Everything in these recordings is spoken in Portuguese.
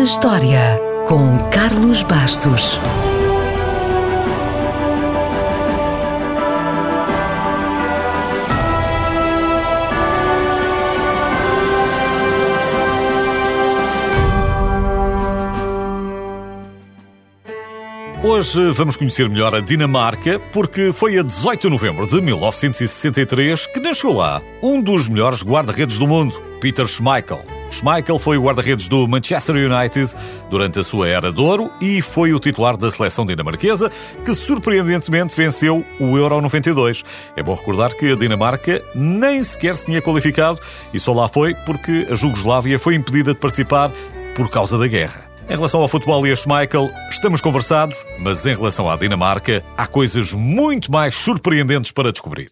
na História, com Carlos Bastos. Hoje vamos conhecer melhor a Dinamarca, porque foi a 18 de novembro de 1963 que nasceu lá um dos melhores guarda-redes do mundo, Peter Schmeichel. Schmeichel foi o guarda-redes do Manchester United durante a sua era de ouro e foi o titular da seleção dinamarquesa, que surpreendentemente venceu o Euro 92. É bom recordar que a Dinamarca nem sequer se tinha qualificado e só lá foi porque a Jugoslávia foi impedida de participar por causa da guerra. Em relação ao futebol e a Schmeichel, estamos conversados, mas em relação à Dinamarca, há coisas muito mais surpreendentes para descobrir.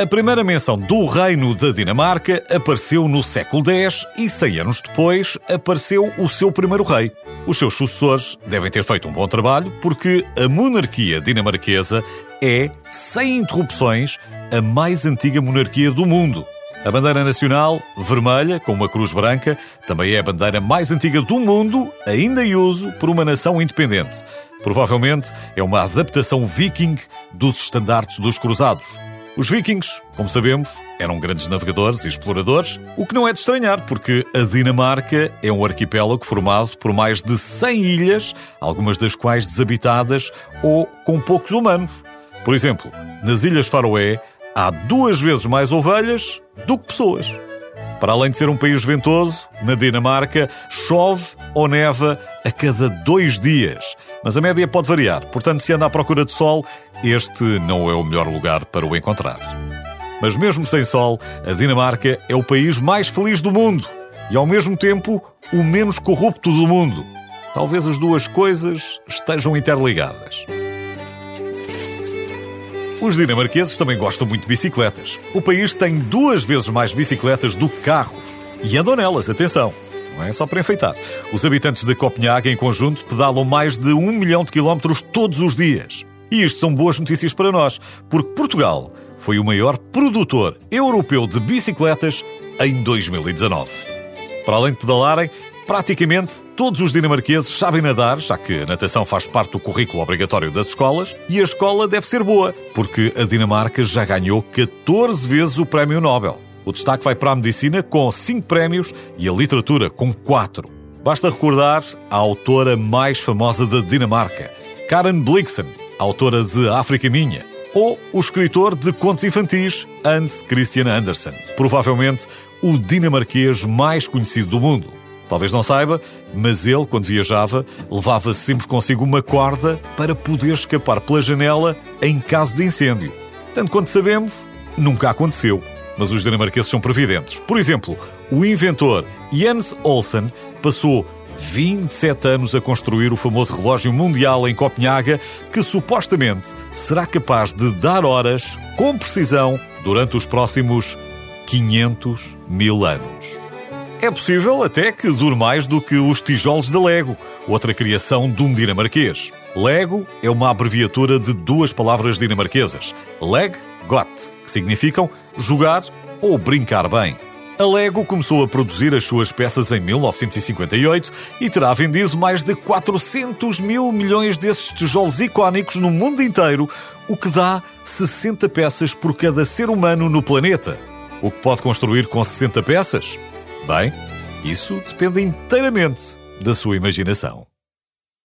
A primeira menção do Reino da Dinamarca apareceu no século X e, 100 anos depois, apareceu o seu primeiro rei. Os seus sucessores devem ter feito um bom trabalho porque a monarquia dinamarquesa é, sem interrupções, a mais antiga monarquia do mundo. A bandeira nacional, vermelha, com uma cruz branca, também é a bandeira mais antiga do mundo, ainda em uso por uma nação independente. Provavelmente é uma adaptação viking dos estandartes dos cruzados. Os vikings, como sabemos, eram grandes navegadores e exploradores, o que não é de estranhar, porque a Dinamarca é um arquipélago formado por mais de 100 ilhas, algumas das quais desabitadas ou com poucos humanos. Por exemplo, nas Ilhas Faroé há duas vezes mais ovelhas do que pessoas. Para além de ser um país ventoso, na Dinamarca chove ou neva a cada dois dias. Mas a média pode variar, portanto, se anda à procura de sol, este não é o melhor lugar para o encontrar. Mas mesmo sem sol, a Dinamarca é o país mais feliz do mundo e, ao mesmo tempo, o menos corrupto do mundo. Talvez as duas coisas estejam interligadas. Os dinamarqueses também gostam muito de bicicletas. O país tem duas vezes mais bicicletas do que carros. E andam nelas, atenção. Não é só para enfeitar. Os habitantes de Copenhague, em conjunto, pedalam mais de um milhão de quilómetros todos os dias. E isto são boas notícias para nós, porque Portugal foi o maior produtor europeu de bicicletas em 2019. Para além de pedalarem, Praticamente todos os dinamarqueses sabem nadar, já que a natação faz parte do currículo obrigatório das escolas, e a escola deve ser boa, porque a Dinamarca já ganhou 14 vezes o Prémio Nobel. O destaque vai para a medicina com 5 prémios e a literatura com 4. Basta recordar a autora mais famosa da Dinamarca, Karen Blixen, autora de África Minha, ou o escritor de contos infantis Hans Christian Andersen, provavelmente o dinamarquês mais conhecido do mundo. Talvez não saiba, mas ele, quando viajava, levava sempre consigo uma corda para poder escapar pela janela em caso de incêndio. Tanto quanto sabemos, nunca aconteceu. Mas os dinamarqueses são previdentes. Por exemplo, o inventor Jens Olsen passou 27 anos a construir o famoso relógio mundial em Copenhaga, que supostamente será capaz de dar horas com precisão durante os próximos 500 mil anos. É possível até que dure mais do que os tijolos da Lego, outra criação de um dinamarquês. Lego é uma abreviatura de duas palavras dinamarquesas, Leg Got, que significam jogar ou brincar bem. A Lego começou a produzir as suas peças em 1958 e terá vendido mais de 400 mil milhões desses tijolos icónicos no mundo inteiro, o que dá 60 peças por cada ser humano no planeta. O que pode construir com 60 peças? Bem, isso depende inteiramente da sua imaginação.